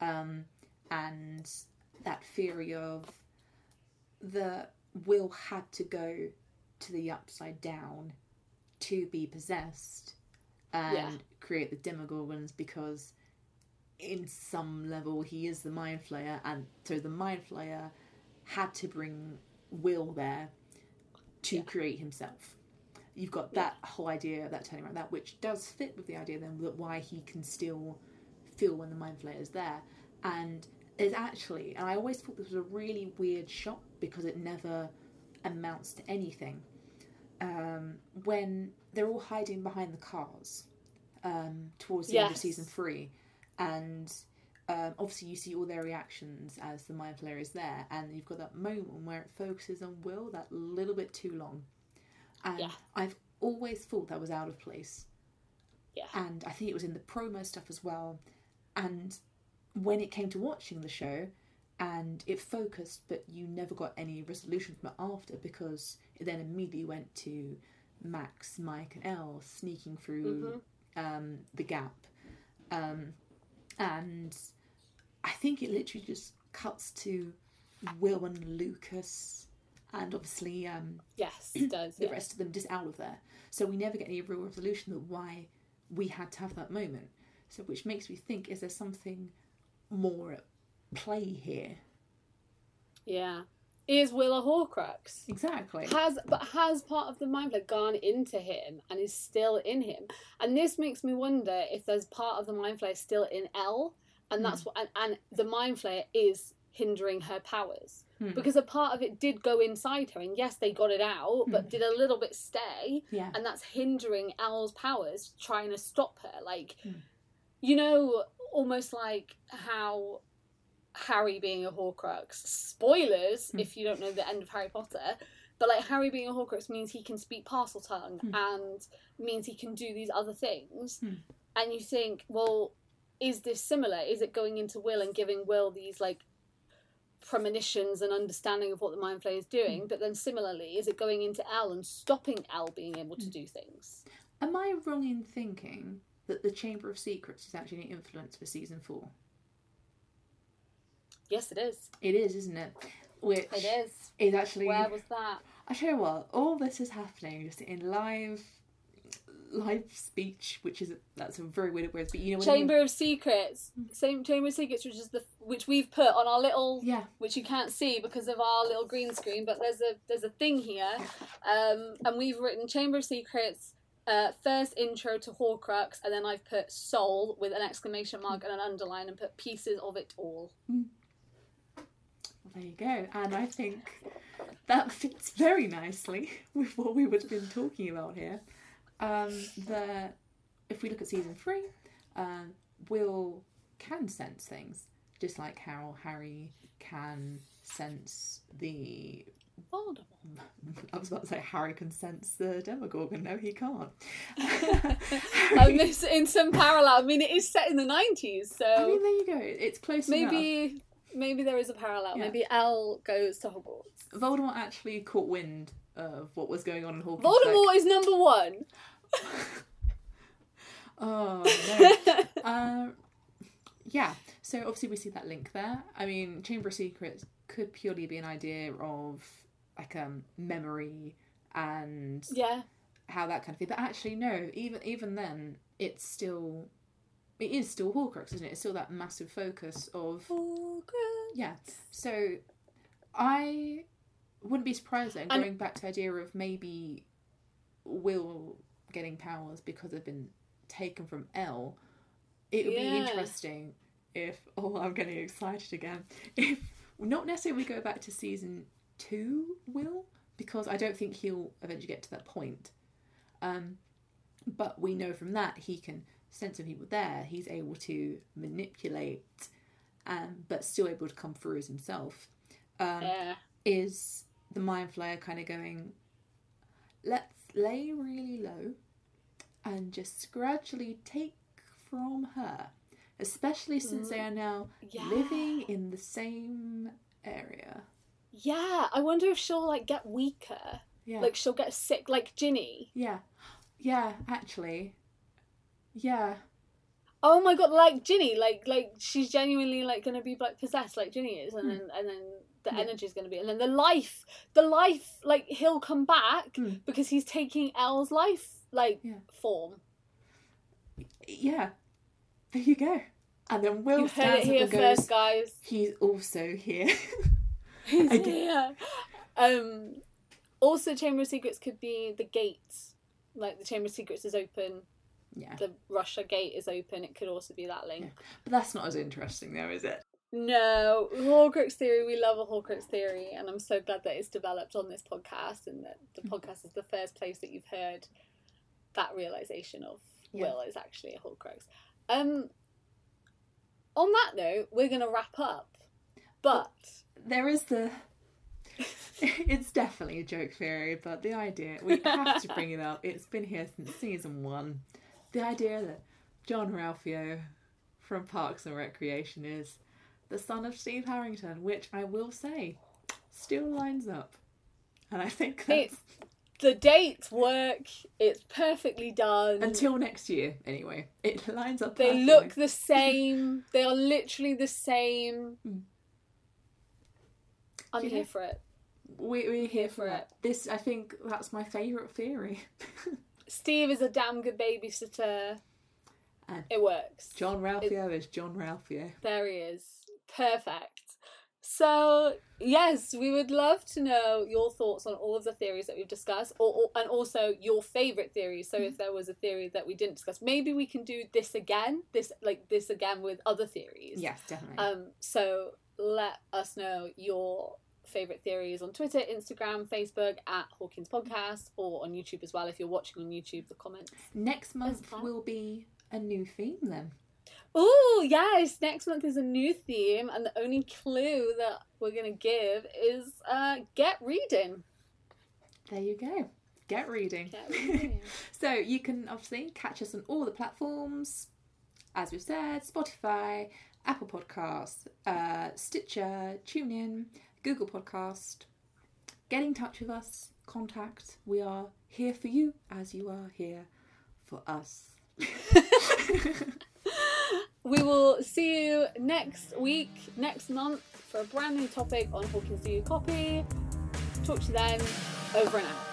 um, and that theory of the will had to go to the upside down to be possessed and Yeah. create the demogorgons because in some level he is the mind flayer and so the mind flayer had to bring will there to Yeah. create himself you've got Yeah. that whole idea of that turning around that which does fit with the idea then that why he can still feel when the mind flayer is there and there's actually and i always thought this was a really weird shot because it never amounts to anything um, when they're all hiding behind the cars um, towards the end of season three and um, obviously you see all their reactions as the mind flayer is there and you've got that moment where it focuses on will that little bit too long. And Yeah. i've always thought that was out of place. Yeah. and i think it was in the promo stuff as well. And when it came to watching the show and it focused but you never got any resolution from it after because it then immediately went to max mike and el sneaking through um, the gap. Um, and i think it literally just cuts to will and lucas and obviously um, Yes, <clears throat> it does. the yeah. rest of them just out of there. So we never get any real resolution of why we had to have that moment. So which makes me think: is there something more at play here? Yeah. Is Will a Horcrux? Exactly. Has but has part of the mind flayer gone into him and is still in him? And this makes me wonder if there's part of the mind flayer still in El, and that's what and, and the mind flayer is hindering her powers Hmm. because a part of it did go inside her, and yes, they got it out, but Hmm. did a little bit stay, Yeah. and that's hindering El's powers, trying to stop her. Like, Hmm. you know, almost like how Harry being a Horcrux. Spoilers Hmm. if you don't know the end of Harry Potter. But like Harry being a Horcrux means he can speak Parseltongue Hmm. and means he can do these other things. Hmm. And you think, well, is this similar? Is it going into Will and giving Will these like premonitions and understanding of what the mind flayer is doing? Hmm. But then similarly, is it going into El and stopping El being able to Hmm. do things? Am I wrong in thinking that the Chamber of Secrets is actually an influence for season four? Yes, it is. It is, isn't it? Which It is. is actually. Where was that? I tell you what, all this is happening just in live, live speech, which is that's a very weird word, but you know? Chamber of Secrets. Same Chamber of Secrets, which is the which we've put on our little Yeah. which you can't see because of our little green screen, but there's a there's a thing here, um, and we've written Chamber of Secrets. Uh, first intro to Horcrux, and then I've put soul with an exclamation mark and an underline, and put pieces of it all. There you go. And I think that fits very nicely <laughs> with what we would have been talking about here. Um, the if we look at season three, um, Will can sense things, just like how Harry can sense the. Voldemort. <laughs> I was about to say Harry can sense the Demogorgon. No, he can't. <laughs> and this in some parallel. I mean, it is set in the nineties, so I mean, there you go. It's close enough. Maybe maybe there is a parallel. Yeah. Maybe El goes to Hogwarts. Voldemort actually caught wind of what was going on in Hawkins. Voldemort is number one. <laughs> oh no. <laughs> uh, yeah. So obviously we see that link there. I mean, Chamber of Secrets could purely be an idea of like um memory and yeah, how that kind of thing. But actually, no. Even even then, it's still it is still Horcrux, isn't it? It's still that massive focus of Horcrux. yeah. So I wouldn't be surprised then And- going back to the idea of maybe Will getting powers because they've been taken from El. it would be interesting if oh I'm getting excited again. If not necessarily we go back to season two, Will, because I don't think he'll eventually get to that point. Um, but we know from that he can sense when people there. He's able to manipulate, um, but still able to come through as himself. Um, Yeah. is the mind flayer kind of going, let's lay really low and just gradually take from her, especially since they are now Yeah. living in the same area. Yeah. I wonder if she'll like get weaker. Yeah. Like she'll get sick, like Ginny. yeah. Yeah, actually. Yeah. Oh my god, like Ginny, like like she's genuinely like gonna be like possessed, like Ginny is, and Hmm. then and then the Yeah. energy's gonna be, and then the life, the life, like he'll come back Hmm. because he's taking El's life like Yeah. form. Yeah. There you go. And then Will you heard it stands up here and goes, first, guys. he's also here. <laughs> He's Again. here. Um, also, Chamber of Secrets could be the gates. Like the Chamber of Secrets is open, yeah. the Russia gate is open. It could also be that link. But that's not as interesting though, is it? No, Horcrux theory. We love a Horcrux theory, and I'm so glad that it's developed on this podcast, and that the podcast is the first place that you've heard that realization of Yeah. Will is actually a Horcrux. Um, on that note, we're gonna wrap up, but there is the <laughs> it's definitely a joke theory but the idea we have to bring it up it's been here since season one the idea that jean-ralphio from parks and recreation is the son of steve harrington which i will say still lines up and i think that's It's- the dates work. It's perfectly done. until next year anyway it lines up they perfectly. look the <laughs> same. they are literally the same. Mm. I'm You here for it. we, we're here here for for that this i think that's my favorite theory <laughs> Steve is a damn good babysitter. And It works. jean-ralphio is jean-ralphio There he is. Perfect. So, yes, we would love to know your thoughts on all of the theories that we've discussed, or, or and also your favorite theories. So, if there was a theory that we didn't discuss, maybe we can do this again. This like this again with other theories. yes definitely Um. So let us know your favorite theories on Twitter, Instagram, Facebook at Hawkins Podcast, or on YouTube as well. If you're watching on YouTube, the comments. Next month will be a new theme then. Oh yes, next month is a new theme, and the only clue that we're gonna give is uh, get reading. There you go. Get reading. Get <laughs> reading. so you can obviously catch us on all the platforms, as we've said, Spotify, Apple Podcasts, uh, Stitcher, TuneIn, Google Podcast. Get in touch with us. Contact. We are here for you as you are here for us. <laughs> we will see you next week, next month, for a brand new topic on Hawkins Do You Copy. Talk to you then. Over and out.